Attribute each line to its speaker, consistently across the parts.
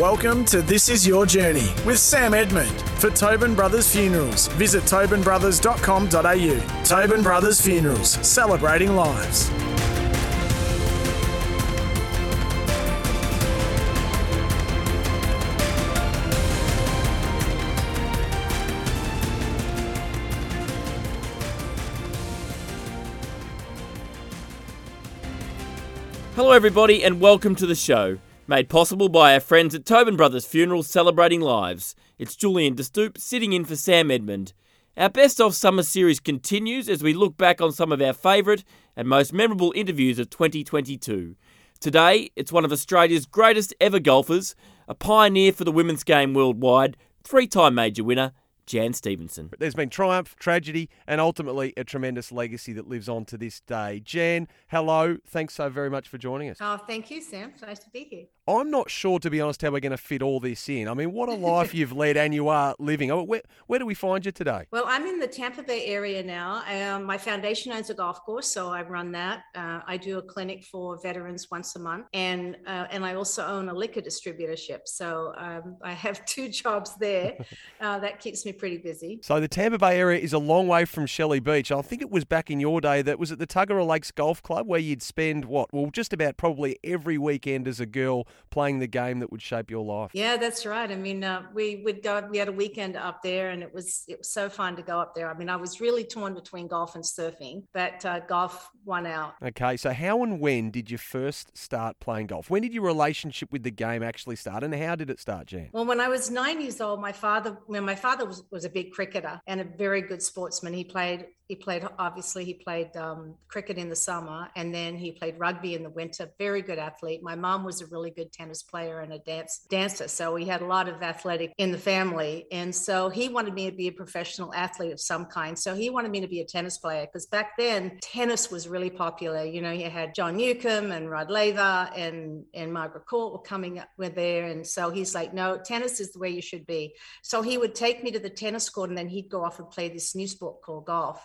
Speaker 1: Welcome to This Is Your Journey with Sam Edmund. For Tobin Brothers Funerals, visit tobinbrothers.com.au. Tobin Brothers Funerals, celebrating lives.
Speaker 2: Hello, everybody, and welcome to the show. Made possible by our friends at Tobin Brothers Funerals Celebrating Lives. It's Julian DeStoop sitting in for Sam Edmund. Our Best of Summer series continues as we look back on some of our favourite and most memorable interviews of 2022. Today, it's one of Australia's greatest ever golfers, a pioneer for the women's game worldwide, three time major winner, Jan Stephenson.
Speaker 3: There's been triumph, tragedy, and ultimately a tremendous legacy that lives on to this day. Jan, hello. Thanks so very much for joining us.
Speaker 4: Oh, thank you, Sam. It's nice to be here.
Speaker 3: I'm not sure, to be honest, how we're going to fit all this in. I mean, what a life you've led and you are living. Oh, where, where do we find you today?
Speaker 4: Well, I'm in the Tampa Bay area now. Um, my foundation owns a golf course, so I run that. Uh, I do a clinic for veterans once a month, and uh, and I also own a liquor distributorship. So um, I have two jobs there. Uh, that keeps me pretty busy.
Speaker 3: So the Tampa Bay area is a long way from Shelley Beach. I think it was back in your day that was at the Tuggerah Lakes Golf Club where you'd spend what? Well, just about probably every weekend as a girl playing the game that would shape your life.
Speaker 4: Yeah, that's right. I mean, uh, we would go. We had a weekend up there, and it was it was so fun to go up there. I mean, I was really torn between golf and surfing, but uh, golf won out.
Speaker 3: Okay, so how and when did you first start playing golf? When did your relationship with the game actually start, and how did it start, Jan?
Speaker 4: Well, when I was nine years old, my father, when my father was, was a big cricketer and a very good sportsman, he played he played obviously he played um, cricket in the summer and then he played rugby in the winter. Very good athlete. My mom was a really good tennis player and a dance dancer so we had a lot of athletic in the family. And so he wanted me to be a professional athlete of some kind. So he wanted me to be a tennis player because back then tennis was really popular. You know you had john newcombe and rod laver and and margaret court were coming up with there. And so he's like no tennis is the way you should be. So he would take me to the tennis court and then he'd go off and play this new sport called golf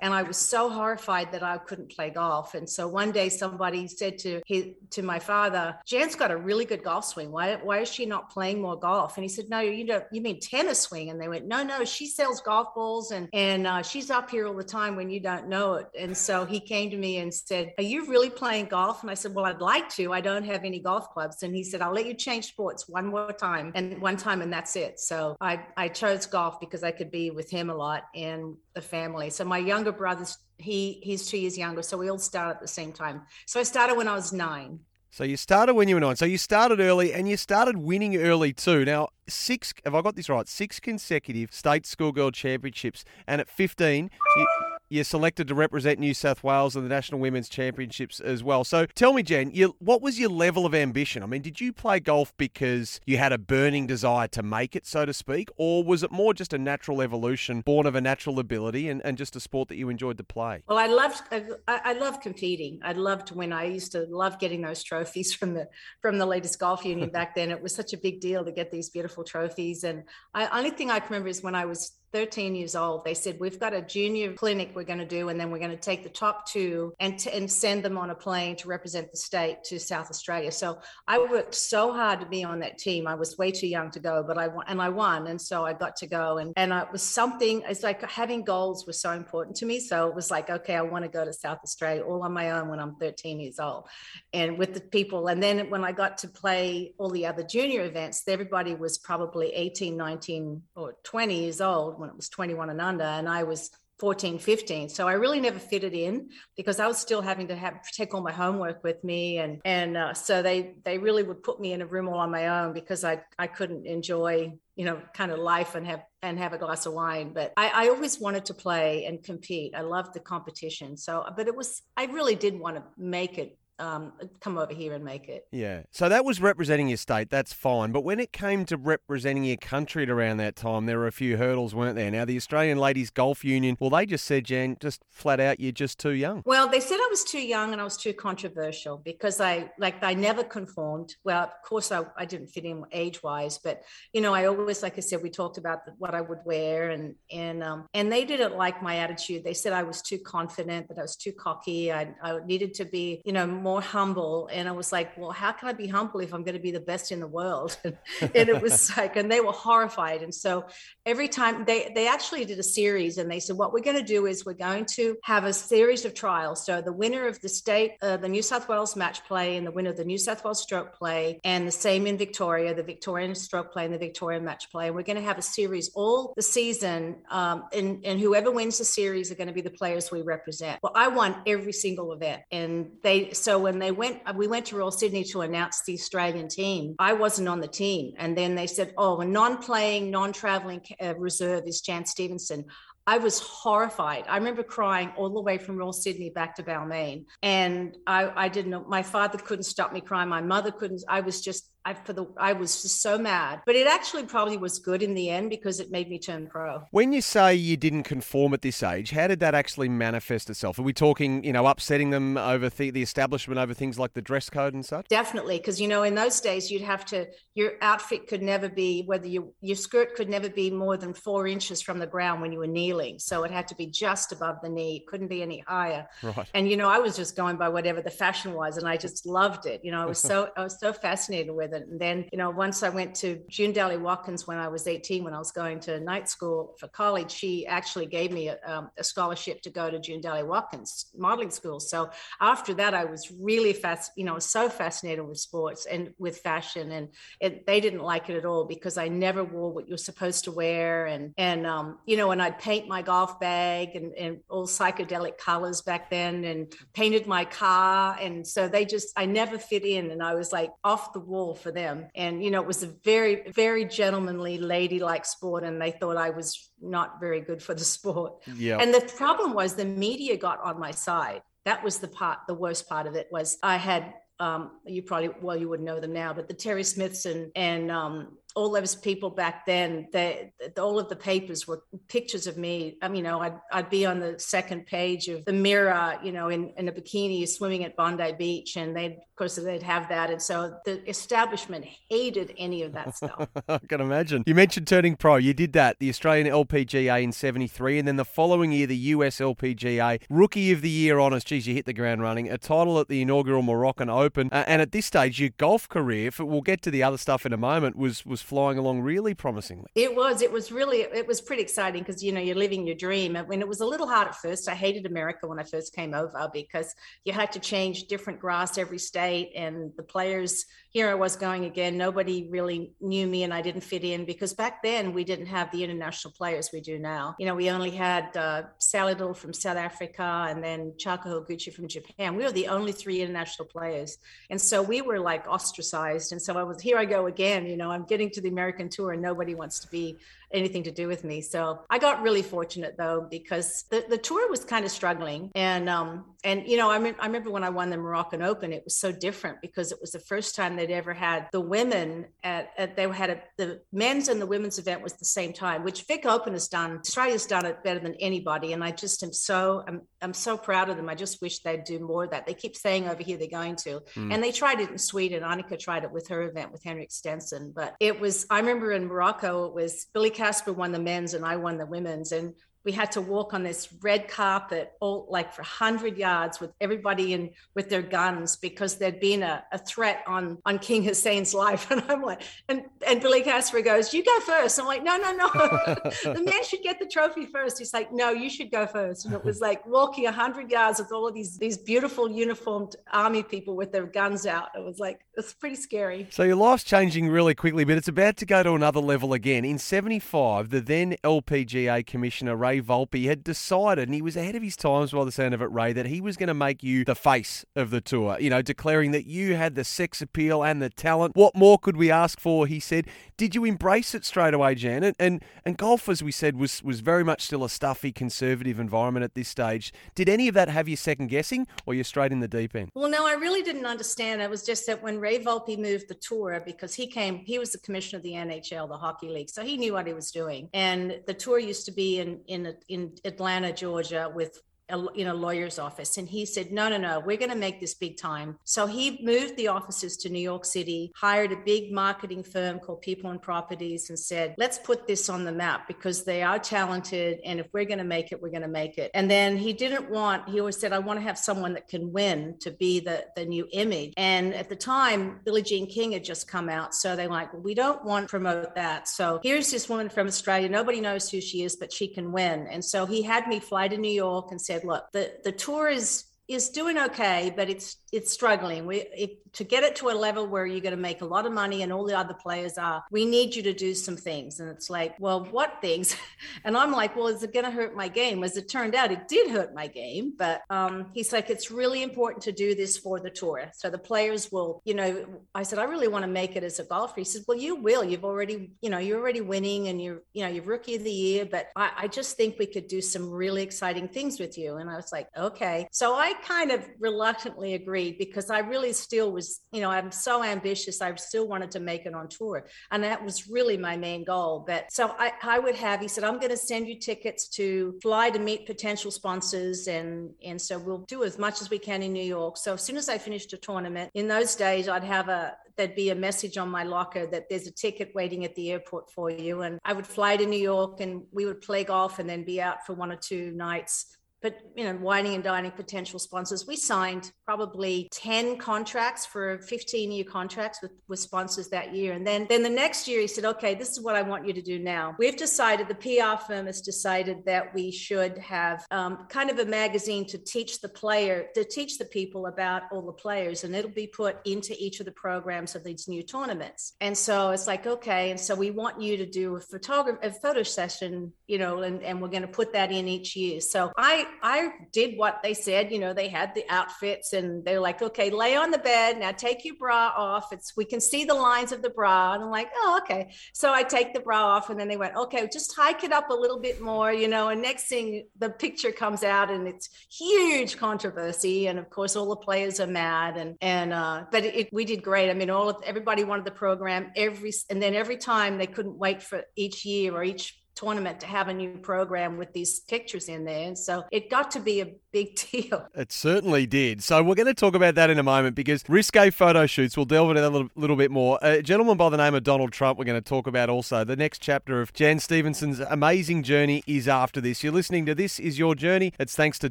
Speaker 4: and I was so horrified that I couldn't play golf. And so one day somebody said to his, to my father, Jan's got a really good golf swing. Why, why is she not playing more golf? And he said, No, you you mean tennis swing? And they went, No, no, she sells golf balls and, and uh, she's up here all the time when you don't know it. And so he came to me and said, Are you really playing golf? And I said, Well, I'd like to. I don't have any golf clubs. And he said, I'll let you change sports one more time and one time, and that's it. So I, I chose golf because I could be with him a lot and the family. So my younger brother's he he's two years younger, so we all started at the same time. So I started when I was nine.
Speaker 3: So you started when you were nine. So you started early and you started winning early too. Now, six, have I got this right? Six consecutive state schoolgirl championships. And at 15, you, you're selected to represent New South Wales in the National Women's Championships as well. So tell me, Jen, you, what was your level of ambition? I mean, did you play golf because you had a burning desire to make it, so to speak, or was it more just a natural evolution, born of a natural ability, and, and just a sport that you enjoyed to play?
Speaker 4: Well, I loved I, I loved competing. I loved to win. I used to love getting those trophies from the from the ladies golf union back then. It was such a big deal to get these beautiful trophies. And I only thing I can remember is when I was 13 years old, they said, We've got a junior clinic we're going to do, and then we're going to take the top two and, t- and send them on a plane to represent the state to South Australia. So I worked so hard to be on that team. I was way too young to go, but I won, and I won. And so I got to go. And, and it was something, it's like having goals was so important to me. So it was like, okay, I want to go to South Australia all on my own when I'm 13 years old and with the people. And then when I got to play all the other junior events, everybody was probably 18, 19, or 20 years old when it was 21 and under, and I was 14, 15. So I really never fitted in because I was still having to have take all my homework with me, and and uh, so they they really would put me in a room all on my own because I I couldn't enjoy you know kind of life and have and have a glass of wine. But I, I always wanted to play and compete. I loved the competition. So, but it was I really did want to make it um, come over here and make it.
Speaker 3: Yeah. So that was representing your state. That's fine. But when it came to representing your country at around that time, there were a few hurdles, weren't there? Now, the Australian Ladies Golf Union, well, they just said, Jan, just flat out, you're just too young.
Speaker 4: Well, they said I was too young and I was too controversial because I, like, I never conformed. Well, of course, I, I didn't fit in age wise, but, you know, I always, like I said, we talked about what I would wear and, and, um, and they didn't like my attitude. They said I was too confident, that I was too cocky. I, I needed to be, you know, more humble. And I was like, well, how can I be humble if I'm going to be the best in the world? and it was like, and they were horrified. And so every time they, they actually did a series and they said, what we're going to do is we're going to have a series of trials. So the winner of the state, uh, the New South Wales match play and the winner of the New South Wales stroke play and the same in Victoria, the Victorian stroke play and the Victorian match play. And we're going to have a series all the season. Um, and, and whoever wins the series are going to be the players we represent. Well, I won every single event. And they, so when they went, we went to Royal Sydney to announce the Australian team. I wasn't on the team. And then they said, oh, a non playing, non traveling uh, reserve is Jan Stephenson." I was horrified. I remember crying all the way from Royal Sydney back to Balmain. And I, I didn't know, my father couldn't stop me crying. My mother couldn't. I was just I for the I was just so mad. But it actually probably was good in the end because it made me turn pro.
Speaker 3: When you say you didn't conform at this age, how did that actually manifest itself? Are we talking, you know, upsetting them over the, the establishment over things like the dress code and such?
Speaker 4: Definitely, because you know in those days you'd have to your outfit could never be whether you your skirt could never be more than four inches from the ground when you were kneeling, so it had to be just above the knee. It couldn't be any higher.
Speaker 3: Right.
Speaker 4: And you know I was just going by whatever the fashion was, and I just loved it. You know I was so I was so fascinated with it. And then, you know, once I went to June Dally Watkins when I was 18, when I was going to night school for college, she actually gave me a, um, a scholarship to go to June Dally Watkins modeling school. So after that, I was really fast, you know, so fascinated with sports and with fashion. And it, they didn't like it at all because I never wore what you're supposed to wear. And, and um, you know, and I'd paint my golf bag and, and all psychedelic colors back then and painted my car. And so they just, I never fit in. And I was like off the wall for them. And, you know, it was a very, very gentlemanly, ladylike sport. And they thought I was not very good for the sport.
Speaker 3: Yeah.
Speaker 4: And the problem was the media got on my side. That was the part, the worst part of it was I had um, you probably well you wouldn't know them now, but the Terry Smiths and and um, all those people back then, they, all of the papers were pictures of me. I mean, you know, I'd, I'd be on the second page of the Mirror, you know, in, in a bikini swimming at Bondi Beach, and they'd, course, they'd have that, and so the establishment hated any of that stuff.
Speaker 3: I can imagine. You mentioned turning pro. You did that, the Australian LPGA in '73, and then the following year, the US LPGA Rookie of the Year honors. Geez, you hit the ground running. A title at the inaugural Moroccan Open, uh, and at this stage, your golf career. For, we'll get to the other stuff in a moment. Was was flying along really promisingly.
Speaker 4: It was. It was really. It was pretty exciting because you know you're living your dream. I mean, it was a little hard at first. I hated America when I first came over because you had to change different grass every state, and the players. Here I was going again. Nobody really knew me, and I didn't fit in because back then we didn't have the international players we do now. You know, we only had uh, Little from South Africa, and then Chako Higuchi from Japan. We were the only three international players, and so we were like ostracized. And so I was here. I go again. You know, I'm getting to the American tour, and nobody wants to be anything to do with me. So I got really fortunate though because the, the tour was kind of struggling, and um and you know I, mean, I remember when I won the Moroccan Open, it was so different because it was the first time they'd ever had the women at, at they had a, the men's and the women's event was the same time, which Vic Open has done. Australia's done it better than anybody, and I just am so I'm I'm so proud of them. I just wish they'd do more of that. They keep saying over here they're going to,
Speaker 3: Mm.
Speaker 4: and they tried it in Sweden. Annika tried it with her event with Henrik Stenson, but it was I remember in Morocco it was Billy Casper won the men's and I won the women's, and we had to walk on this red carpet all like for 100 yards with everybody in with their guns because there'd been a, a threat on on king hussein's life. And i'm like and and billy casper goes you go first. I'm like no no no. The man should get the trophy first. He's like no you should go first. And it was like walking 100 yards with all of these these beautiful uniformed army people with their guns out. It was like it's pretty scary.
Speaker 3: So your life's changing really quickly, but it's about to go to another level again. In 75, the then LPGA Commissioner Ray Volpe had decided, and he was ahead of his times by the sound of it, Ray, that he was going to make you the face of the tour, you know, declaring that you had the sex appeal and the talent. What more could we ask for, he said. Did you embrace it straight away, Jan? And, and and golf, as we said, was was very much still a stuffy, conservative environment at this stage. Did any of that have you second guessing, or you're straight in the deep end?
Speaker 4: Well, no, I really didn't understand. It was just that when Ray Volpe moved the tour, because he came, he was the commissioner of the NHL, the hockey league, so he knew what he was doing. And the tour used to be in in in Atlanta, Georgia, with a, in a lawyer's office. And he said, no, no, no, we're going to make this big time. So he moved the offices to New York City, hired a big marketing firm called People and Properties, and said, let's put this on the map because they are talented. And if we're going to make it, we're going to make it. And then he didn't want, he always said, I want to have someone that can win to be the, the new image. And at the time, Billie Jean King had just come out. So they're like, we don't want to promote that. So here's this woman from Australia. Nobody knows who she is, but she can win. And so he had me fly to New York and said, look, the, the tour is is doing okay, but it's it's struggling. We to get it to a level where you're going to make a lot of money and all the other players are. We need you to do some things, and it's like, well, what things? And I'm like, well, is it going to hurt my game? As it turned out, it did hurt my game. But um, he's like, it's really important to do this for the tour, so the players will. You know, I said, I really want to make it as a golfer. He says, well, you will. You've already, you know, you're already winning, and you're, you know, you're rookie of the year. But I, I just think we could do some really exciting things with you. And I was like, okay. So I kind of reluctantly agreed because I really still was, you know, I'm so ambitious. I still wanted to make it on tour. And that was really my main goal. But so I, I would have, he said, I'm going to send you tickets to fly to meet potential sponsors. And, and so we'll do as much as we can in New York. So as soon as I finished a tournament, in those days, I'd have a, there'd be a message on my locker that there's a ticket waiting at the airport for you. And I would fly to New York and we would play golf and then be out for one or two nights but you know wining and dining potential sponsors. We signed probably 10 contracts for 15 year contracts with, with sponsors that year. And then then the next year he said okay this is what i want you to do now. We've decided the pr firm has decided that we should have um, kind of a magazine to teach the player to teach the people about all the players. And it'll be put into each of the programs of these new tournaments. And so it's like okay. And so we want you to do a photography a photo session you know and, and we're going to put that in each year. So i I did what they said. You know, they had the outfits and they're like, okay, lay on the bed. Now take your bra off. It's, we can see the lines of the bra. And I'm like, oh, okay. So I take the bra off and then they went, okay, just hike it up a little bit more, you know, and next thing the picture comes out and it's huge controversy. And of course, all the players are mad and, and, uh, but it, we did great. I mean, all of, everybody wanted the program every, and then every time they couldn't wait for each year or each tournament to have a new program with these pictures in there. And so it got to be a big deal.
Speaker 3: It certainly did. So we're going to talk about that in a moment because risque photo shoots, we'll delve into that a little, little bit more. A gentleman by the name of Donald Trump, we're going to talk about also. The next chapter of Jan Stephenson's amazing journey is after this. You're listening to This Is Your Journey. It's thanks to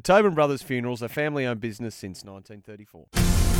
Speaker 3: Tobin Brothers Funerals, a family owned business since 1934.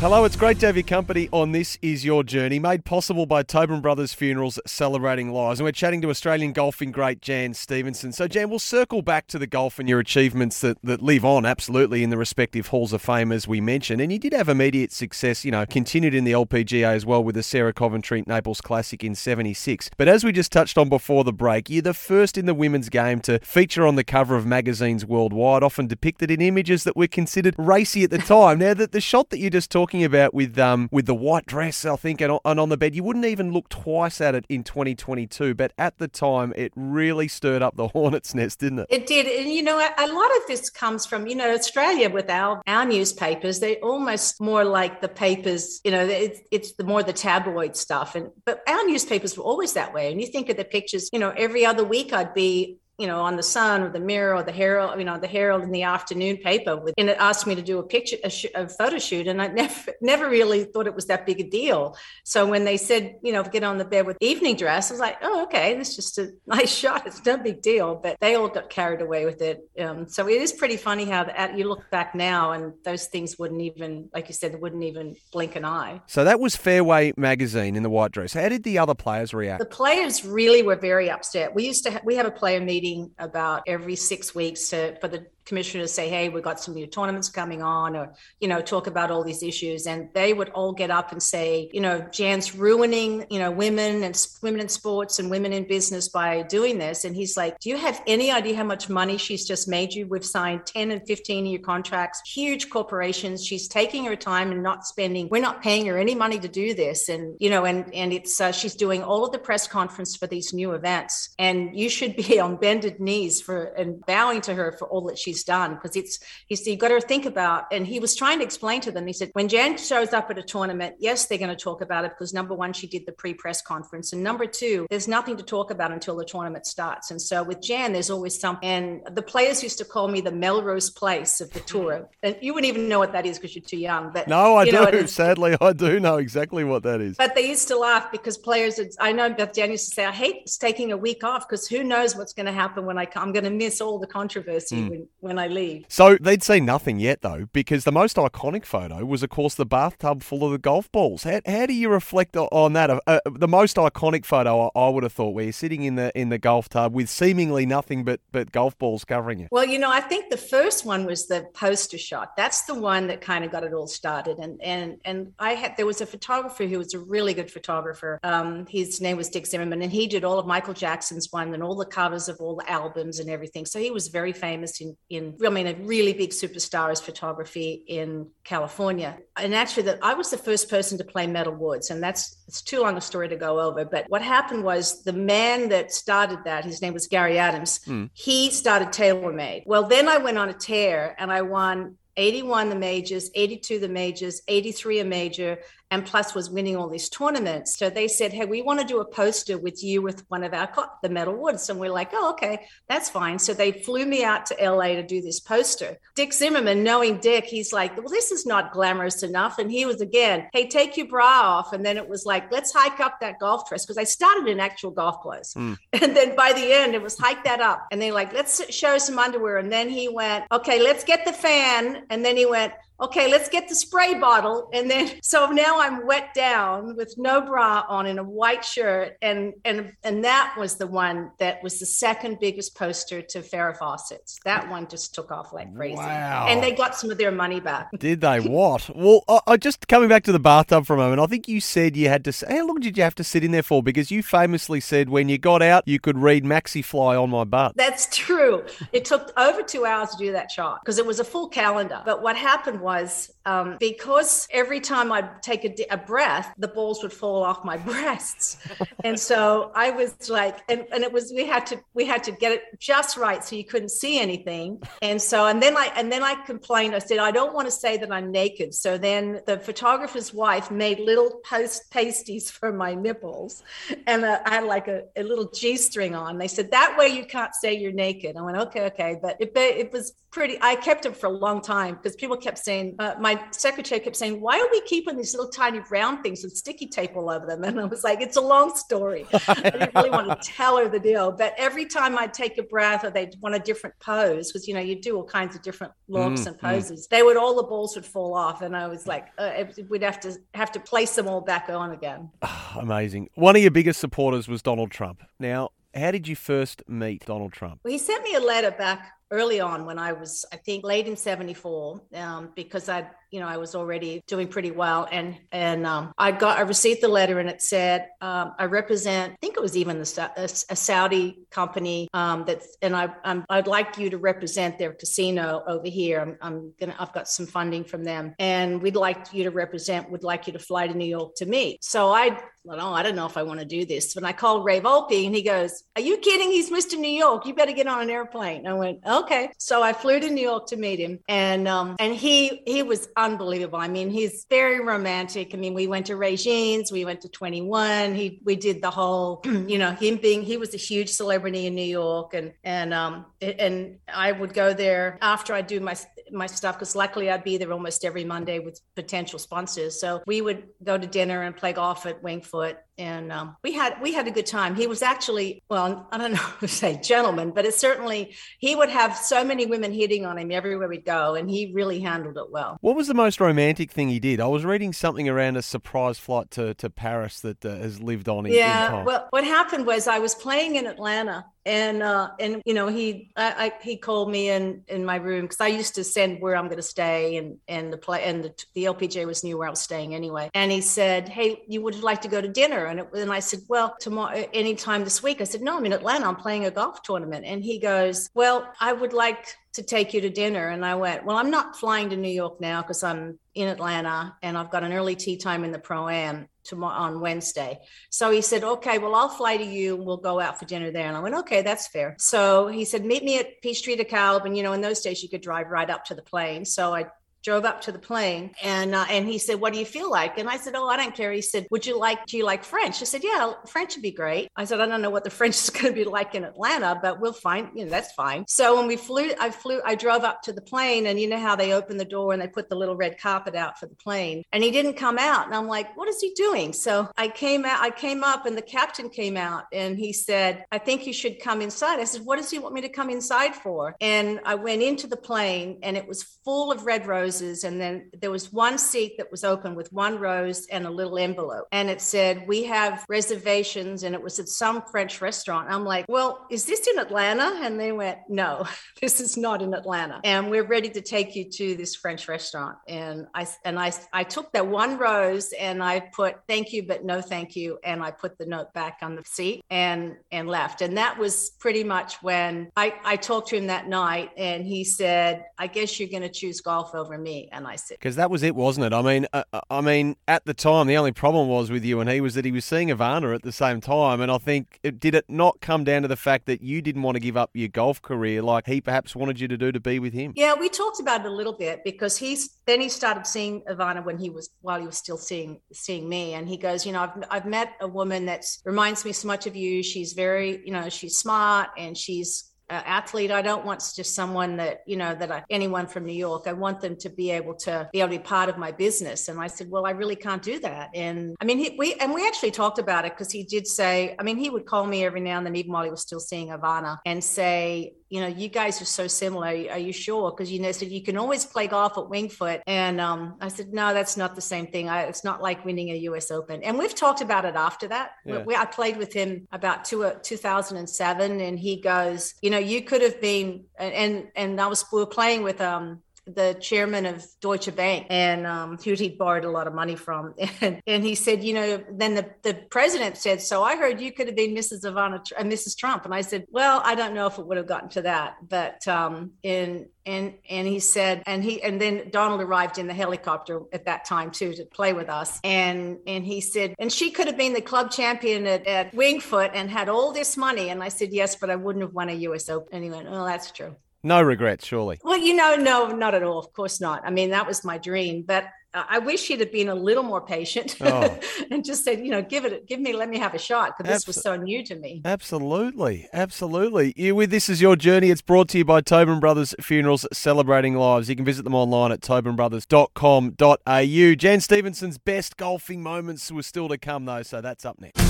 Speaker 3: Hello, it's great to have your company on This Is Your Journey, made possible by Tobin Brothers Funerals Celebrating Lives. And we're chatting to Australian golfing great Jan Stephenson. So, Jan, we'll circle back to the golf and your achievements that, that live on absolutely in the respective Halls of Fame, as we mentioned. And you did have immediate success, you know, continued in the LPGA as well with the Sarah Coventry Naples Classic in 76. But as we just touched on before the break, you're the first in the women's game to feature on the cover of magazines worldwide, often depicted in images that were considered racy at the time. now, that the shot that you just talking about with um with the white dress, I think, and, and on the bed, you wouldn't even look twice at it in 2022. But at the time, it really stirred up the hornet's nest, didn't it?
Speaker 4: It did, and you know, a lot of this comes from you know Australia with our our newspapers. They're almost more like the papers. You know, it's it's the more the tabloid stuff, and but our newspapers were always that way. And you think of the pictures. You know, every other week I'd be you know, on the Sun or the Mirror or the Herald, you know, the Herald in the afternoon paper, with, and it asked me to do a picture, a, sh- a, photo shoot, and I never, never really thought it was that big a deal. So when they said, you know, get on the bed with evening dress, I was like, oh, okay, this is just a nice shot. It's no big deal. But they all got carried away with it. Um, so it is pretty funny how you look back now, and those things wouldn't even, like you said, wouldn't even blink an eye.
Speaker 3: So that was Fairway magazine in the white dress. How did the other players react?
Speaker 4: The players really were very upset. We used to, ha- we have a player meeting meeting about every six weeks to, for the commissioner to say, hey, we've got some new tournaments coming on, or, you know, talk about all these issues. And they would all get up and say, you know, Jan's ruining, you know, women and women in sports and women in business by doing this. And he's like, do you have any idea how much money she's just made you? We've signed 10 and 15 year contracts, huge corporations. She's taking her time and not spending, we're not paying her any money to do this. And, you know, and, and it's, uh, she's doing all of the press conference for these new events. And you should be on bended knees for and bowing to her for all that she's done because it's he's you got to think about and he was trying to explain to them. He said when jan shows up at a tournament yes they're going to talk about it because number one she did the pre-press conference and number two there's nothing to talk about until the tournament starts. And so with jan there's always something and the players used to call me the melrose place of the tour. And you wouldn't even know what that is because you're too young but
Speaker 3: no i
Speaker 4: do.
Speaker 3: know, sadly i do know exactly what that is.
Speaker 4: But they used to laugh because players i know beth jan used to say i hate taking a week off because who knows what's going to happen when i come i'm going to miss all the controversy mm. when, when i leave.
Speaker 3: So they'd say nothing yet, though, because the most iconic photo was, of course, the bathtub full of the golf balls. How, how do you reflect on that? Uh, uh, the most iconic photo I, I, would have thought, where you're sitting in the in the golf tub with seemingly nothing but but golf balls covering you.
Speaker 4: Well, you know, I think the first one was the poster shot. That's the one that kind of got it all started. And and and I had there was a photographer who was a really good photographer. Um, his name was Dick Zimmerman, and he did all of Michael Jackson's one and all the covers of all the albums and everything. So he was very famous in in. I mean, a really big superstar is photography in California. And actually, that I was the first person to play metal woods, and that's it's too long a story to go over. But what happened was the man that started that, his name was Gary Adams. Mm. He started TaylorMade. Well, then I went on a tear, and I won 81 the majors, 82 the majors, 83 a major, and plus was winning all these tournaments. So they said, Hey, we want to do a poster with you with one of our, co- the metal woods. And we're like, Oh, okay, that's fine. So they flew me out to LA to do this poster. Dick Zimmerman, knowing Dick, he's like, Well, this is not glamorous enough. And he was again, Hey, take your bra off. And then it was like, Let's hike up that golf dress because I started in actual golf clothes. Mm. And then by the end, it was hike that up. And they're like, Let's show some underwear. And then he went, Okay, let's get the fan. And then he went, okay, let's get the spray bottle. And then, so now I'm wet down with no bra on in a white shirt. And, and, and that was the one that was the second biggest poster to Farrah Fawcett's. That one just took off like crazy.
Speaker 3: Wow.
Speaker 4: And they got some of their money back.
Speaker 3: Did they? What? well, I, I, just coming back to the bathtub for a moment, I think you said you had to, how long did you have to sit in there for? Because you famously said when you got out, you could read Maxfli on my butt.
Speaker 4: That's true. It took over two hours to do that shot because it was a full calendar. But what happened was, was um, because every time I'd take a, a, breath, the balls would fall off my breasts, and so I was like, and, and it was we had to we had to get it just right so you couldn't see anything, and so and then I and then I complained. I said I don't want to say that I'm naked. So then the photographer's wife made little post pasties for my nipples, and uh, I had like a, a little g string on. They said that way you can't say you're naked. I went okay, okay, but it it was pretty. I kept it for a long time because people kept saying uh, my secretary kept saying, "Why are we keeping these little tiny round things with sticky tape all over them?" And I was like, "It's a long story. I didn't really want to tell her the deal." But every time I'd take a breath or they'd want a different pose, because you know you do all kinds of different looks mm, and mm. poses, mm. they would all the balls would fall off, and I was like, uh, we'd have to have to place them all back on again.
Speaker 3: Amazing. One of your biggest supporters was Donald Trump. Now, how did you first meet Donald Trump?
Speaker 4: Well, he sent me a letter back early on when I was, I think, late in '74, um, because I you know, I was already doing pretty well. And and um, I got I received the letter and it said um, I represent. I think it was even the, a, a Saudi company um, that's and I I'm, I'd like you to represent their casino over here. I'm, I'm gonna I've got some funding from them and we'd like you to represent. Would like you to fly to New York to meet. So I well, oh, I don't know if I want to do this. When I called Ray Volpe and he goes, Are you kidding? He's Mr. New York. You better get on an airplane. I went, Okay. So I flew to New York to meet him. And um, and he he was unbelievable. I mean, he's very romantic. I mean, we went to Regine's, we went to 21. He we did the whole, you know, him being he was a huge celebrity in New York, and and um and I would go there after I do my my stuff because luckily I'd be there almost every Monday with potential sponsors. So we would go to dinner and play golf at Winged Foot and um, we had we had a good time. He was actually well, I don't know to say gentleman, but it certainly he would have so many women hitting on him everywhere we'd go, and he really handled it well.
Speaker 3: What was the most romantic thing he did? I was reading something around a surprise flight to, to Paris that uh, has lived on in,
Speaker 4: yeah,
Speaker 3: in
Speaker 4: well, what happened was I was playing in Atlanta and uh and you know he I, I he called me in in my room because I used to send where I'm going to stay and and the play and the, the LPGA was knew where I was staying anyway. And he said hey you would like to go to dinner? And it, and I said well tomorrow anytime this week. I said no I'm in Atlanta. I'm playing a golf tournament. And he goes well I would like to take you to dinner. And I went, Well, I'm not flying to New York now because I'm in Atlanta and I've got an early tee time in the Pro Am tomorrow on Wednesday. So he said, Okay, well, I'll fly to you and we'll go out for dinner there. And I went, Okay, that's fair. So he said, Meet me at Peachtree DeKalb. And, you know, in those days you could drive right up to the plane. So I drove up to the plane and uh, and he said what do you feel like? And i said oh i don't care. He said would you like do you like french? I said yeah french would be great. I said i don't know what the french is going to be like in atlanta but we'll find you know that's fine. So when we flew i flew i drove up to the plane and you know how they open the door and they put the little red carpet out for the plane and he didn't come out and i'm like what is he doing? So i came out i came up and the captain came out and he said i think you should come inside. I said what does he want me to come inside for? And i went into the plane and it was full of red roses roses. And then there was one seat that was open with one rose and a little envelope. And it said, We have reservations. And it was at some French restaurant. I'm like, Well, is this in Atlanta? And they went, No, this is not in Atlanta. And we're ready to take you to this French restaurant. And I and I I took that one rose and I put thank you, but no thank you. And I put the note back on the seat and and left. And that was pretty much when I, I talked to him that night and he said, I guess you're going to choose golf over me. And I said,
Speaker 3: because that was it, wasn't it? I mean, uh, uh, I mean, at the time, the only problem was with you and he was that he was seeing Ivana at the same time, and I think it, did it not come down to the fact that you didn't want to give up your golf career like he perhaps wanted you to do to be with him?
Speaker 4: Yeah, we talked about it a little bit because he's then he started seeing Ivana when he was while he was still seeing seeing me, and he goes, you know, I've I've met a woman that reminds me so much of you. She's very, you know, she's smart and she's athlete. I don't want just someone that, you know, that I, anyone from New York. I want them to be able to be able to be part of my business. And I said, well, I really can't do that. And I mean, he, we, and we actually talked about it because he did say, I mean, he would call me every now and then, even while he was still seeing Ivana and say, you know, you guys are so similar. Are you sure? Because you know, said you can always play golf at Wingfoot, and um, I said, no, that's not the same thing. I, it's not like winning a U.S. Open. And we've talked about it after that. Yeah. We, I played with him about two, uh, 2007, and he goes, you know, you could have been, and and I was we were playing with um the chairman of Deutsche Bank and um, who he'd borrowed a lot of money from. And, and he said, you know, then the, the president said, so I heard you could have been Mrs. Ivana, uh, Mrs. Trump. And I said, well, I don't know if it would have gotten to that, but um, in, and, and he said, and he, and then Donald arrived in the helicopter at that time too, to play with us. And, and he said, and she could have been the club champion at, at Winged Foot and had all this money. And I said, yes, but I wouldn't have won a US Open. And he went, oh, that's true.
Speaker 3: No regrets, surely.
Speaker 4: Well, you know, no, not at all. Of course not. I mean, that was my dream, but I wish he'd have been a little more patient oh. and just said, you know, give it, give me, let me have a shot because this was so new to me.
Speaker 3: Absolutely, absolutely. You with this is your journey. It's brought to you by Tobin Brothers Funerals, celebrating lives. You can visit them online at tobinbrothers.com.au. Jan Stephenson's best golfing moments were still to come, though, so that's up next.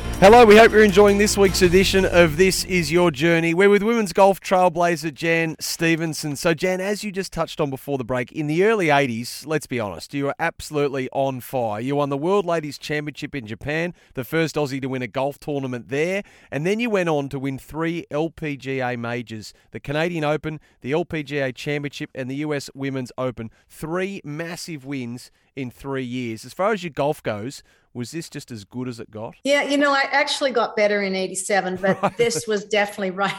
Speaker 3: Hello, we hope you're enjoying this week's edition of This Is Your Journey. We're with women's golf trailblazer Jan Stephenson. So, Jan, as you just touched on before the break, in the early 80s, let's be honest, you were absolutely on fire. You won the World Ladies Championship in Japan, the first Aussie to win a golf tournament there, and then you went on to win three LPGA majors the Canadian Open, the LPGA Championship, and the US Women's Open. Three massive wins in three years. As far as your golf goes, Was this just as good as it got?
Speaker 4: Yeah, you know, I actually got better in 87, but right. this was definitely right,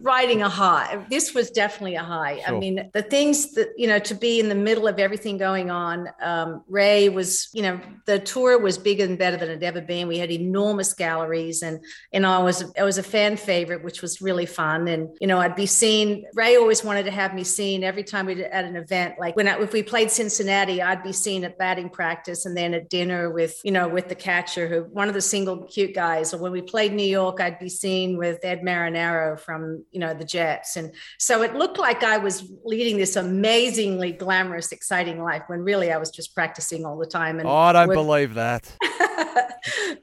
Speaker 4: riding a high. This was definitely a high. Sure. I mean, the things that, you know, to be in the middle of everything going on, um, Ray was, you know, the tour was bigger and better than it ever been. We had enormous galleries and, and I was, I was a fan favorite, which was really fun. And, you know, I'd be seen, Ray always wanted to have me seen every time we did at an event. Like when I, if we played Cincinnati, I'd be seen at batting practice and then at dinner with, you know, with the catcher who, one of the single cute guys. Or when we played New York, I'd be seen with Ed Marinaro from, you know, the Jets. And so it looked like I was leading this amazingly glamorous, exciting life when really I was just practicing all the time. And
Speaker 3: oh, I don't would, believe that.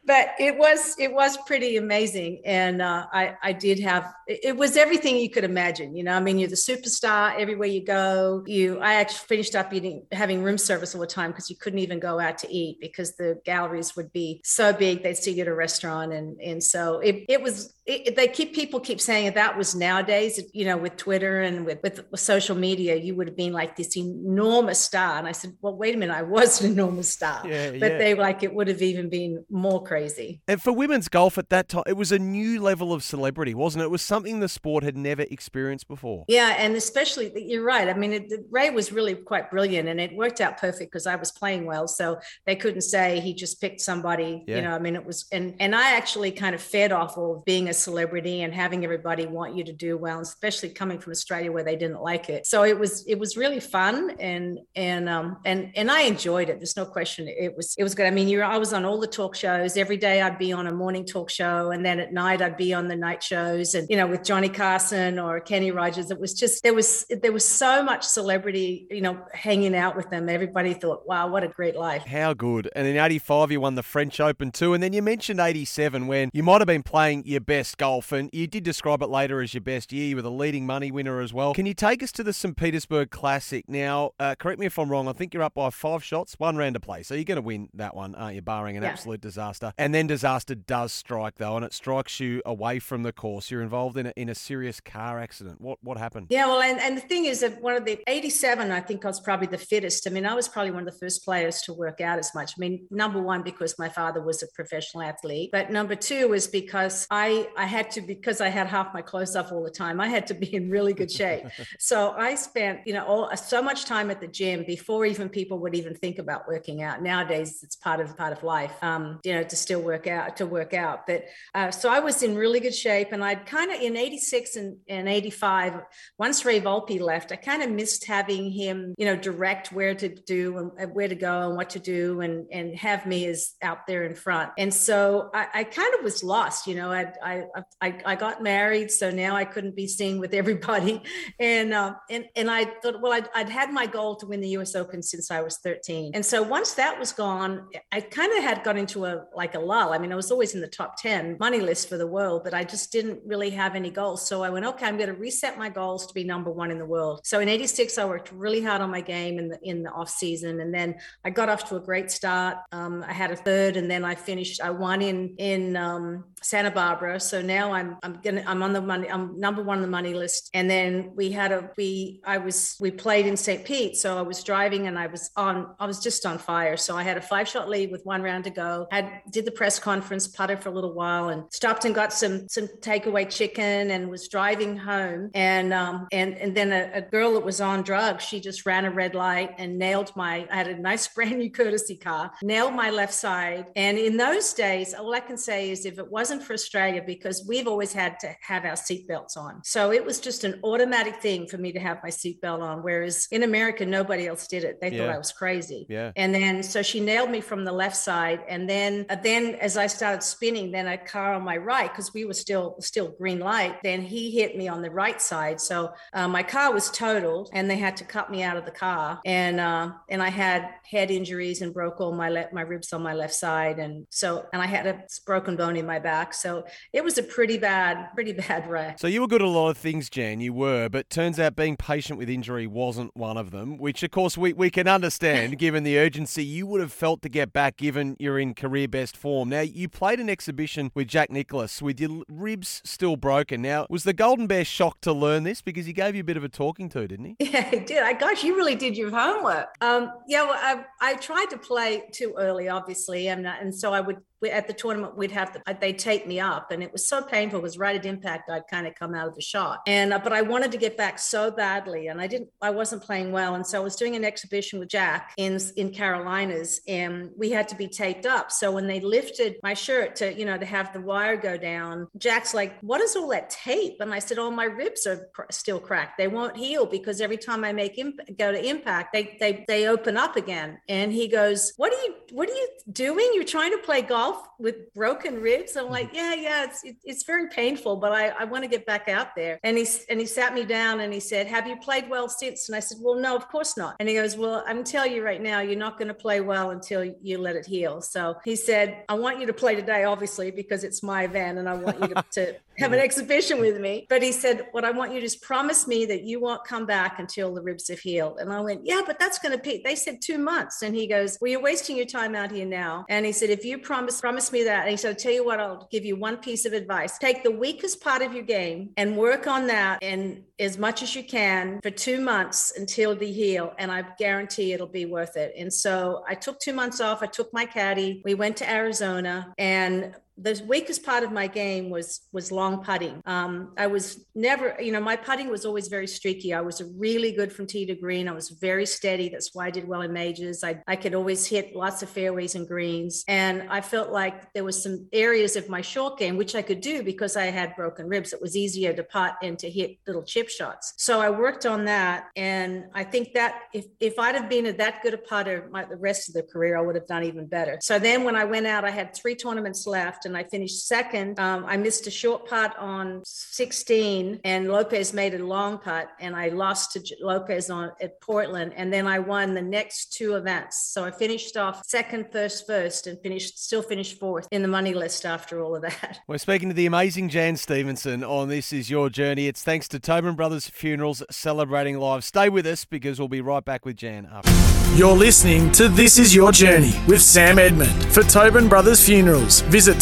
Speaker 4: but it was it was pretty amazing and uh, I, I did have it was everything you could imagine you know i mean you're the superstar everywhere you go you i actually finished up eating having room service all the time because you couldn't even go out to eat because the galleries would be so big they'd see you at a restaurant and and so it, it was it, they keep people keep saying that, that was nowadays you know with twitter and with, with, with social media you would have been like this enormous star and i said well wait a minute i was an enormous star yeah, but yeah. they were like it would have even been more crazy.
Speaker 3: And for women's golf at that time, it was a new level of celebrity, wasn't it? It was something the sport had never experienced before.
Speaker 4: Yeah, and especially you're right. I mean, it, Ray was really quite brilliant, and it worked out perfect because I was playing well, so they couldn't say he just picked somebody. Yeah. You know, I mean, it was and and I actually kind of fed off of being a celebrity and having everybody want you to do well, especially coming from Australia where they didn't like it. So it was it was really fun and and um and and I enjoyed it. There's no question. It was it was good. I mean, you I was on all the talk shows every day. I'd be on a morning talk show, and then at night I'd be on the night shows, and you know, with Johnny Carson or Kenny Rogers. It was just there was there was so much celebrity, you know, hanging out with them. Everybody thought, wow, what a great life.
Speaker 3: How good! And in '85 you won the French Open too, and then you mentioned '87 when you might have been playing your best golf, and you did describe it later as your best year. You were the leading money winner as well. Can you take us to the St. Petersburg Classic now? Uh, correct me if I'm wrong. I think you're up by five shots, one round to play, so you're going to win that one, aren't you? Barring an yeah. absolute disaster. And then disaster does strike though, and it strikes you away from the course. You're involved in a, in a serious car accident. What what happened?
Speaker 4: Yeah, well, and, and the thing is that one of the 87, I think I was probably the fittest. I mean, I was probably one of the first players to work out as much. I mean, number one because my father was a professional athlete, but number two was because I I had to because I had half my clothes off all the time. I had to be in really good shape. so I spent you know all, so much time at the gym before even people would even think about working out. Nowadays, it's part of part of life. Um, you know, to still work out to work out. But uh, so I was in really good shape, and I'd kind of in '86 and, and '85. Once Ray Volpe left, I kind of missed having him, you know, direct where to do and where to go and what to do, and and have me is out there in front. And so I, I kind of was lost. You know, I, I I I got married, so now I couldn't be seen with everybody, and uh, and and I thought, well, I'd, I'd had my goal to win the U.S. Open since I was 13, and so once that was gone, I kind of had got into a like a lull. I mean, I was always in the top 10 money list for the world, but I just didn't really have any goals. So I went, okay, I'm going to reset my goals to be number one in the world. So in 86, I worked really hard on my game in the, in the off season. And then I got off to a great start. Um, I had a third and then I finished, I won in, in um, Santa Barbara. So now I'm, I'm to, I'm on the money, I'm number one on the money list. And then we had a, we, I was, we played in St. Pete. So I was driving and I was on, I was just on fire. So I had a five shot lead with one round to go, had, did the press conference, putter for a little while, and stopped and got some some takeaway chicken, and was driving home. And um, and and then a, a, girl that was on drugs, she just ran a red light and nailed my. I had a nice brand new courtesy car, nailed my left side. And in those days, all I can say is if it wasn't for Australia, because we've always had to have our seatbelts on, so it was just an automatic thing for me to have my seatbelt on. Whereas in America, nobody else did it. They yeah. thought I was crazy.
Speaker 3: Yeah.
Speaker 4: And then so she nailed me from the left side, and then then as I started spinning, then a car on my right, because we were still still green light, then he hit me on the right side. So uh, my car was totaled, and they had to cut me out of the car, and uh, and I had head injuries and broke all my le- my ribs on my left side, and so and I had a broken bone in my back. So it was a pretty bad, pretty bad wreck.
Speaker 3: So you were good at a lot of things, Jan. You were, but turns out being patient with injury wasn't one of them. Which of course we we can understand, given the urgency you would have felt to get back, given you're in career best form. Now you played an exhibition with Jack Nicklaus with your ribs still broken. Now, was the Golden Bear shocked to learn this because he gave you a bit of a talking to, didn't he?
Speaker 4: Yeah, he did. I gosh, you really did your homework. Um, yeah, well, I, I tried to play too early early, obviously, and uh, and so I would at the tournament we'd have to they'd take me up and it was so painful because right at impact i'd kind of come out of the shot. And uh, but i wanted to get back so badly and i didn't i wasn't playing well and so i was doing an exhibition with jack in in carolinas and we had to be taped up. So when they lifted my shirt to you know to have the wire go down jack's like what is all that tape? And i said oh my ribs are cr- still cracked. They won't heal because every time i make imp- go to impact they, they they open up again. And he goes what are you what are you doing? You're trying to play golf with broken ribs. I'm like, mm-hmm. yeah, yeah, it's it, it's very painful, but I, I want to get back out there. And he and he sat me down and he said, Have you played well since? And I said, Well, no, of course not. And he goes, Well, I'm telling you right now, you're not going to play well until you let it heal. So he said, I want you to play today, obviously, because it's my event and I want you to, to have an exhibition with me. But he said, What I want you to is promise me that you won't come back until the ribs have healed. And I went, Yeah, but that's going to be, they said two months. And he goes, Well, you're wasting your time out here now. And he said, If you promise, promise me that. And he said, I'll tell you what, I'll give you one piece of advice. Take the weakest part of your game and work on that and as much as you can for two months until the heal. And I guarantee it'll be worth it. And so I took two months off. I took my caddy. We went to Arizona and the weakest part of my game was was long putting. Um, I was never, you know, my putting was always very streaky. I was really good from tee to green. I was very steady. That's why I did well in majors. I, I could always hit lots of fairways and greens. And I felt like there was some areas of my short game which I could do because I had broken ribs. It was easier to putt and to hit little chip shots. So I worked on that, and I think that if if I'd have been a, that good a putter my, the rest of the career, I would have done even better. So then when I went out, I had three tournaments left and I finished second. Um, I missed a short putt on 16, and Lopez made a long putt, and I lost to Lopez on at Portland, and then I won the next two events. So I finished off second, first, first, and finished still finished fourth in the money list after all of that.
Speaker 3: We're speaking to the amazing Jan Stephenson on This Is Your Journey. It's thanks to Tobin Brothers Funerals celebrating live. Stay with us because we'll be right back with Jan after.
Speaker 1: You're listening to This Is Your Journey with Sam Edmund. For Tobin Brothers Funerals, visit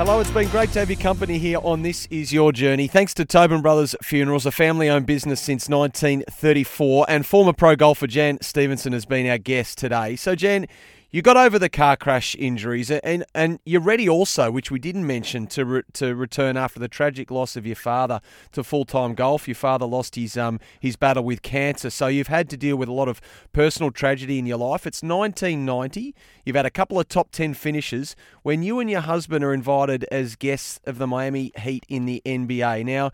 Speaker 3: Hello, it's been great to have your company here on This Is Your Journey. Thanks to Tobin Brothers Funerals, a family owned business since 1934, and former pro golfer Jan Stephenson has been our guest today. So, Jan, you got over the car crash injuries, and and you're ready also, which we didn't mention, to re, to return after the tragic loss of your father to full time golf. Your father lost his um his battle with cancer, so you've had to deal with a lot of personal tragedy in your life. It's 1990. You've had a couple of top ten finishes when you and your husband are invited as guests of the Miami Heat in the NBA. Now.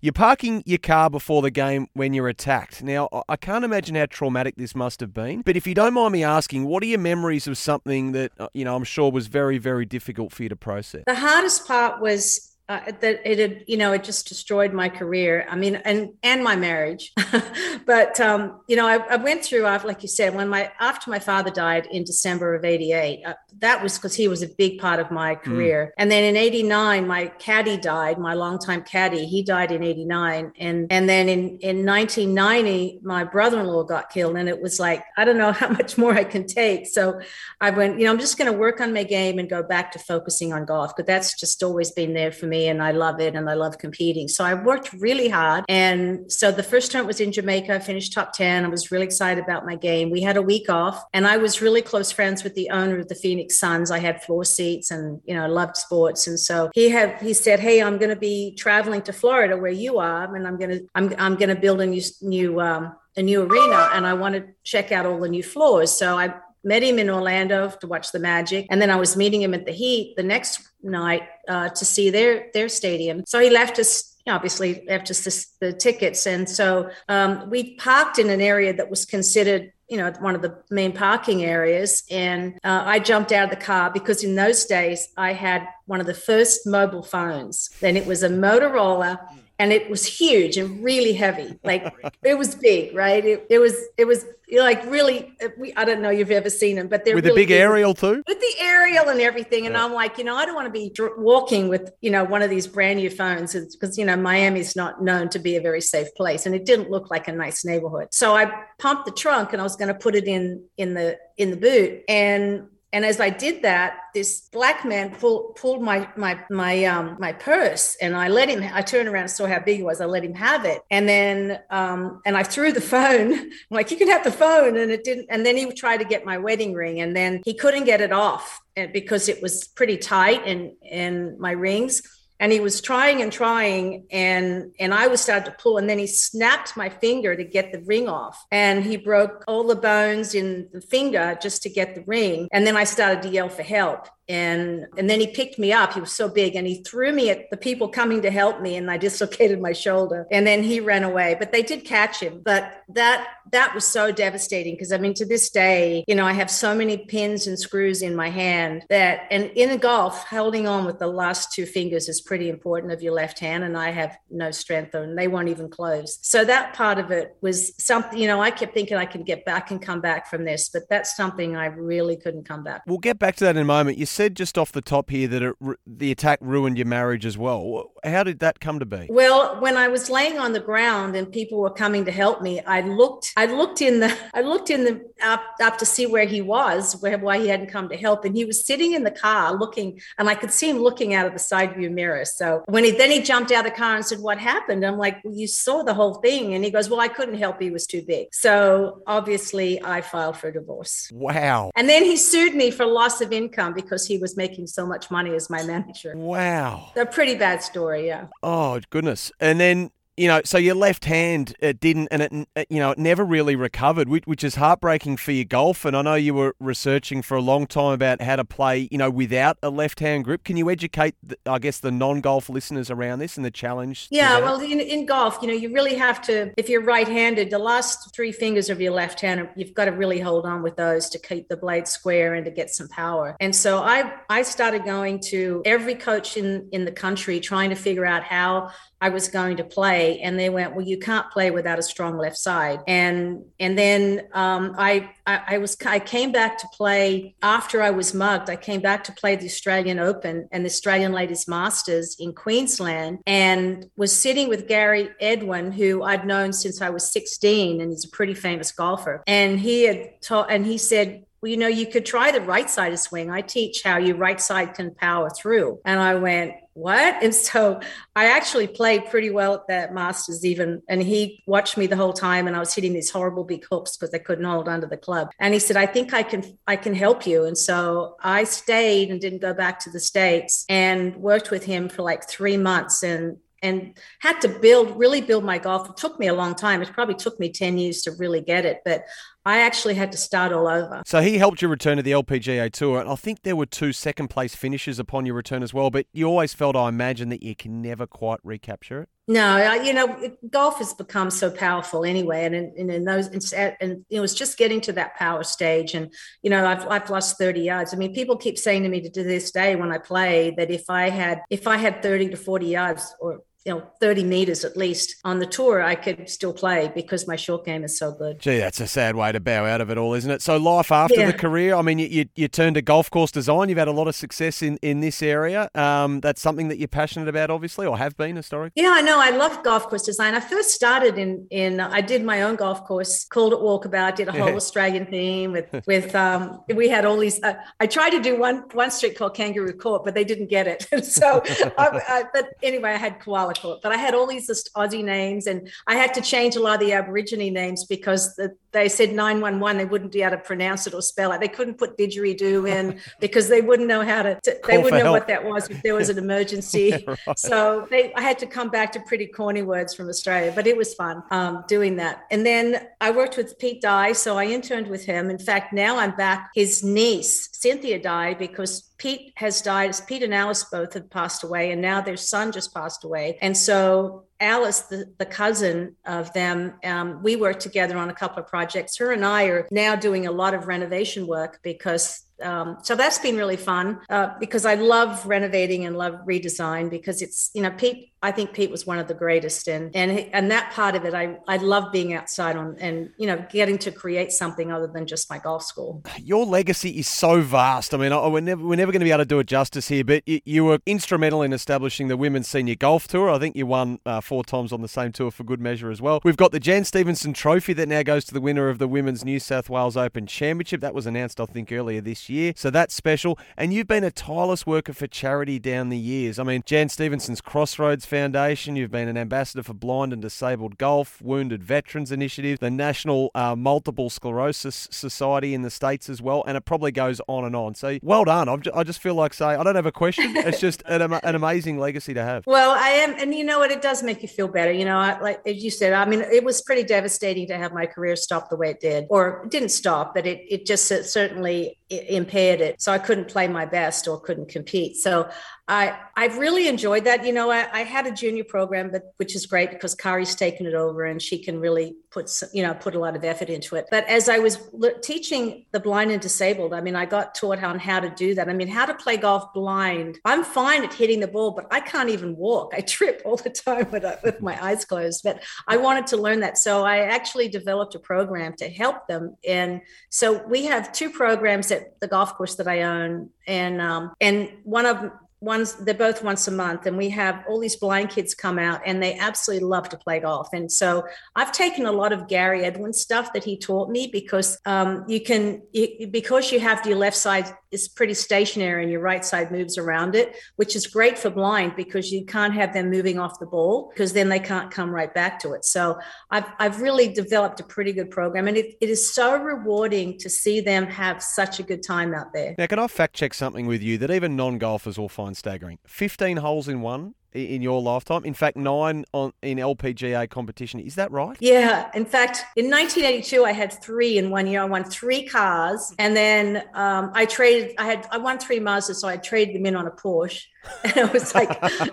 Speaker 3: You're parking your car before the game when you're attacked. Now, I can't imagine how traumatic this must have been, but if you don't mind me asking, what are your memories of something that, uh, you know, I'm sure was very, very difficult for you to process?
Speaker 4: The hardest part was uh, that it had, you know, it just destroyed my career. I mean, and and my marriage. but um, you know, I, I went through, like you said, when my after my father died in December of '88. Uh, that was because he was a big part of my mm. career. Mm. And then in '89, my caddy died. My longtime caddy, he died in '89, and and then in in 1990, my brother-in-law got killed, and it was like I don't know how much more I can take. So I went, you know, I'm just going to work on my game and go back to focusing on golf, but that's just always been there for me me and I love it and I love competing. So I worked really hard. And so the first tournament was in Jamaica. I finished top 10. I was really excited about my game. We had a week off and I was really close friends with the owner of the Phoenix Suns. I had floor seats and, you know, loved sports. And so he had, he said, Hey, I'm going to be traveling to Florida where you are. And I'm going to, I'm, I'm going to build a new, new, um, a new arena and I want to check out all the new floors. So I met him in Orlando to watch the Magic, and then I was meeting him at the Heat the next night uh, to see their their stadium. So he left us. Obviously, left us the, tickets, and so um, we parked in an area that was considered you know, one of the main parking areas. And uh, I jumped out of the car because in those days I had one of the first mobile phones. Then it was a Motorola and it was huge and really heavy. Like it was big, right? It, it was it was like really. We, I don't know if you've ever seen them, but they're
Speaker 3: with
Speaker 4: really
Speaker 3: the big aerial too.
Speaker 4: with the aerial and everything. And I'm like, you know, I don't want to be dr- walking with, you know, one of these brand new phones because, you know, Miami's not known to be a very safe place and it didn't look like a nice neighborhood. So I pumped the trunk and I was going to put it in, in the, in the boot. And and as I did that, this black man pull, pulled my my my um my purse, and I let him. I turned around and saw how big it was. I let him have it, and then um and I threw the phone. I'm like, you can have the phone, and it didn't. And then he tried to get my wedding ring, and then he couldn't get it off because it was pretty tight, and and my rings and he was trying and trying and and i was starting to pull and then he snapped my finger to get the ring off. And he broke all the bones in the finger just to get the ring. And then i started to yell for help and and then he picked me up. He was so big and he threw me at the people coming to help me and i dislocated my shoulder. And then he ran away but they did catch him. But that that was so devastating because i mean to this day you know i have so many pins and screws in my hand that and in a golf holding on with the last two fingers is pretty important of your left hand and i have no strength and they won't even close. So that part of it was something you know i kept thinking i can get back and come back from this but that's something i really couldn't come back.
Speaker 3: We'll get back to that in a moment. You said just off the top here that it, the attack ruined your marriage as well. How did that come to be?
Speaker 4: Well, when I was laying on the ground and people were coming to help me, I looked. I looked in the. I looked in the up up to see where he was, where why he hadn't come to help, and he was sitting in the car looking, and I could see him looking out of the side view mirror. So when he then he jumped out of the car and said, "What happened?" I'm like, "Well, you saw the whole thing," and he goes, "Well, I couldn't help. He was too big." So obviously, I filed for divorce.
Speaker 3: Wow.
Speaker 4: And then he sued me for loss of income because he was making so much money as my manager.
Speaker 3: Wow.
Speaker 4: A pretty bad story, yeah.
Speaker 3: Oh goodness. And then you know, so your left hand it didn't, and it you know it never really recovered, which, which is heartbreaking for your golf. And I know you were researching for a long time about how to play, you know, without a left hand grip. Can you educate, I guess, the non golf listeners around this and the challenge?
Speaker 4: Yeah, well, in, in golf, you know, you really have to, if you're right handed, the last three fingers of your left hand, you've got to really hold on with those to keep the blade square and to get some power. And so I, I started going to every coach in, in the country trying to figure out how I was going to play. And they went, well, you can't play without a strong left side. And, and then um, I, I, I was, I came back to play after I was mugged. I came back to play the Australian Open and the Australian Ladies Masters in Queensland and was sitting with Gary Edwin, who I'd known since I was 16 and he's a pretty famous golfer. And he had taught, and he said, well, you know, you could try the right side of swing. I teach how you right side can power through. And I went, what? And so I actually played pretty well at that Masters, even. And he watched me the whole time, and I was hitting these horrible big hooks because I couldn't hold onto the club. And he said, I think I can, I can help you. And so I stayed and didn't go back to the States and worked with him for like three months. And and had to build really build my golf it took me a long time it probably took me 10 years to really get it but i actually had to start all over
Speaker 3: So he helped you return to the LPGA Tour, and I think there were two second place finishes upon your return as well. But you always felt, I imagine, that you can never quite recapture it.
Speaker 4: no you know golf has become so powerful anyway and in, and in those at- and it was just getting to that power stage and you know I've, I've lost 30 yards i mean people keep saying to me to, to this day when i play that if i had if i had 30 to 40 yards or you know 30 meters at least on the tour i could still play because my short game is so good
Speaker 3: Gee, that's a sad way to bow out of it all, isn't it? So life after
Speaker 4: Yeah.
Speaker 3: the career. I mean, you, you you turned to golf course design. You've had a lot of success in in this area. Um, that's something that you're passionate about, obviously, or have been historically.
Speaker 4: Yeah, I know. I love golf course design. I first started in in I did my own golf course, called it Walkabout. Did a whole
Speaker 3: Yeah.
Speaker 4: Australian theme with with um. We had all these. Uh, I tried to do one one street called Kangaroo Court, but they didn't get it. so, I, I, but anyway, I had Koala Court. But I had all these Aussie names, and I had to change a lot of the Aborigine names because the, they said nine one one. They wouldn't be able to pronounce it or spell it. They couldn't put didgeridoo in because they wouldn't know how to. to they wouldn't know
Speaker 3: help.
Speaker 4: what that was if there was an emergency. So they, I had to come back to pretty corny words from Australia, but it was fun um, doing that. And then I worked with Pete Dye, so I interned with him. In fact, now I'm back. His niece, Cynthia, died because Pete has died. Pete and Alice both have passed away, and now their son just passed away. And so Alice, the, the cousin of them, um, we worked together on a couple of projects. Her and I are now doing a lot of renovation work because um, so that's been really fun uh, because I love renovating and love redesign because it's you know Pete I think Pete was one of the greatest, and and and that part of it, I I love being outside on and you know getting to create something other than just my golf school.
Speaker 3: Your legacy is so vast. I mean, I, we're never we're never going to be able to do it justice here, but you, you were instrumental in establishing the women's senior golf tour. I think you won uh, four times on the same tour for good measure as well. We've got the Jan Stephenson Trophy that now goes to the winner of the Women's New South Wales Open Championship. That was announced, I think, earlier this year, so that's special. And you've been a tireless worker for charity down the years. I mean, Jan Stephenson's Crossroads Foundation. You've been an ambassador for Blind and Disabled Golf, Wounded Veterans Initiative, the National uh, Multiple Sclerosis Society in the States as well, and it probably goes on and on. So well done. I've, I just feel like say I don't have a question. It's just an, an amazing legacy to have.
Speaker 4: Well, I am, and you know what? It does make you feel better. You know, I, like as you said, I mean, it was pretty devastating to have my career stop the way it did, or it didn't stop, but it it just certainly impaired it. So I couldn't play my best or couldn't compete. So I I've really enjoyed that. You know, I, I had a junior program, but which is great because Kari's taken it over and she can really put you know put a lot of effort into it. But as I was teaching the blind and disabled, I mean, I got taught on how to do that. I mean, how to play golf blind. I'm fine at hitting the ball, but I can't even walk. I trip all the time with, with my eyes closed. But I wanted to learn that, so I actually developed a program to help them. And so we have two programs at the golf course that I own, and um, and one of once they're both once a month and we have all these blind kids come out and they absolutely love to play golf. And so i've taken a lot of gary edwin stuff that he taught me because um, you can you, because you have your left side is pretty stationary and your right side moves around it which is great for blind because you can't have them moving off the ball because then they can't come right back to it. So i've, I've really developed a pretty good program and it, it is so rewarding to see them have such a good time out there.
Speaker 3: Now can i fact check something with you that even non-golfers will find staggering. 15 holes in one in your lifetime. In fact, nine on in LPGA competition. Is that right?
Speaker 4: Yeah. In fact, in 1982, I had three in one year. I won three cars, and then um, I traded. I had I won three Mazdas, so I traded them in on a Porsche. And it was like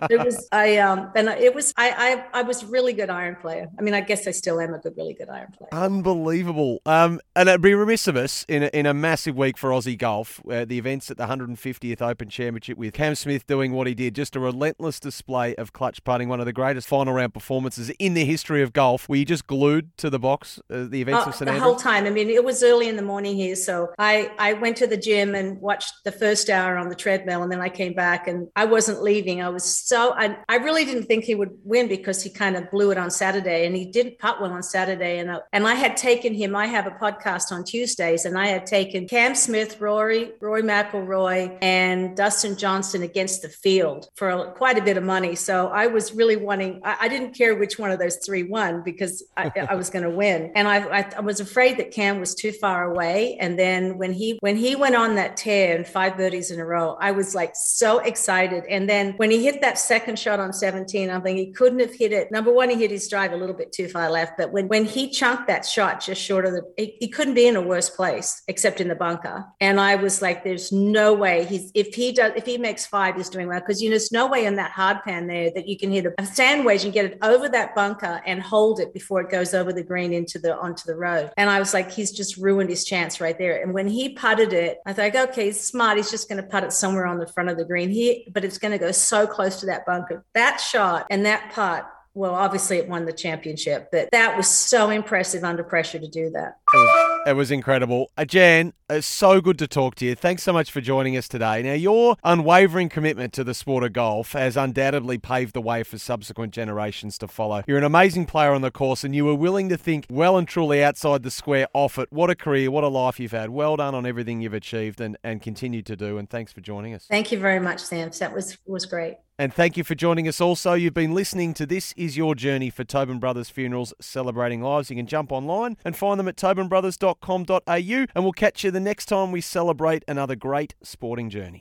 Speaker 4: it was I um and it was I I I was really good iron player. I mean, I guess I still am a good, really good iron player.
Speaker 3: Unbelievable. Um, and it'd be remiss of us in a, in a massive week for Aussie golf. Uh, the events at the 150th Open Championship with Cam Smith doing what he did, just a relentless display of clutch putting, one of the greatest final round performances in the history of golf. Were you just glued to the box? Uh, the events
Speaker 4: oh,
Speaker 3: of St
Speaker 4: the
Speaker 3: Andrews?
Speaker 4: whole time. I mean, it was early in the morning here, so I I went to the gym and watched the first hour on the treadmill, and then I came back and I wasn't leaving. I was so I, I really didn't think he would win because he kind of blew it on Saturday, and he didn't putt well on Saturday. And I, and I had taken him. I have a podcast on Tuesdays, and I had taken Cam Smith, Rory, Roy McIlroy, and Dustin Johnson against the field for a, quite a bit of money. So I was really wanting. I, I didn't care which one of those three won because I, I was going to win, and I, I I was afraid that Cam was too far away. And then when he when he went on that tear and five birdies in a row, I was like so excited. And and then when he hit that second shot on 17, I'm thinking he couldn't have hit it. Number one, he hit his drive a little bit too far left. But when, when he chunked that shot just short of the, he, he couldn't be in a worse place except in the bunker. And I was like, there's no way he's, if he does, if he makes five, he's doing well. Cause you know, there's no way in that hard pan there that you can hit a sand wedge and get it over that bunker and hold it before it goes over the green into the, onto the road. And I was like, he's just ruined his chance right there. And when he putted it, I thought, okay, he's smart. He's just going to put it somewhere on the front of the green here, but it's going to go so close to that bunker. That shot and that putt well, obviously it won the championship, but that was so impressive under pressure to do that.
Speaker 3: It was, it was incredible. Uh, Jan, it's so good to talk to you. Thanks so much for joining us today. Now, your unwavering commitment to the sport of golf has undoubtedly paved the way for subsequent generations to follow. You're an amazing player on the course, and you were willing to think well and truly outside the square off it. What a career, what a life you've had. Well done on everything you've achieved and, and continue to do, and thanks for joining us.
Speaker 4: Thank you very much, Sam. That was, was great.
Speaker 3: And thank you for joining us also. You've been listening to This Is Your Journey for Tobin Brothers Funerals Celebrating Lives. You can jump online and find them at tobinbrothers.com.au, and we'll catch you the next time we celebrate another great sporting journey.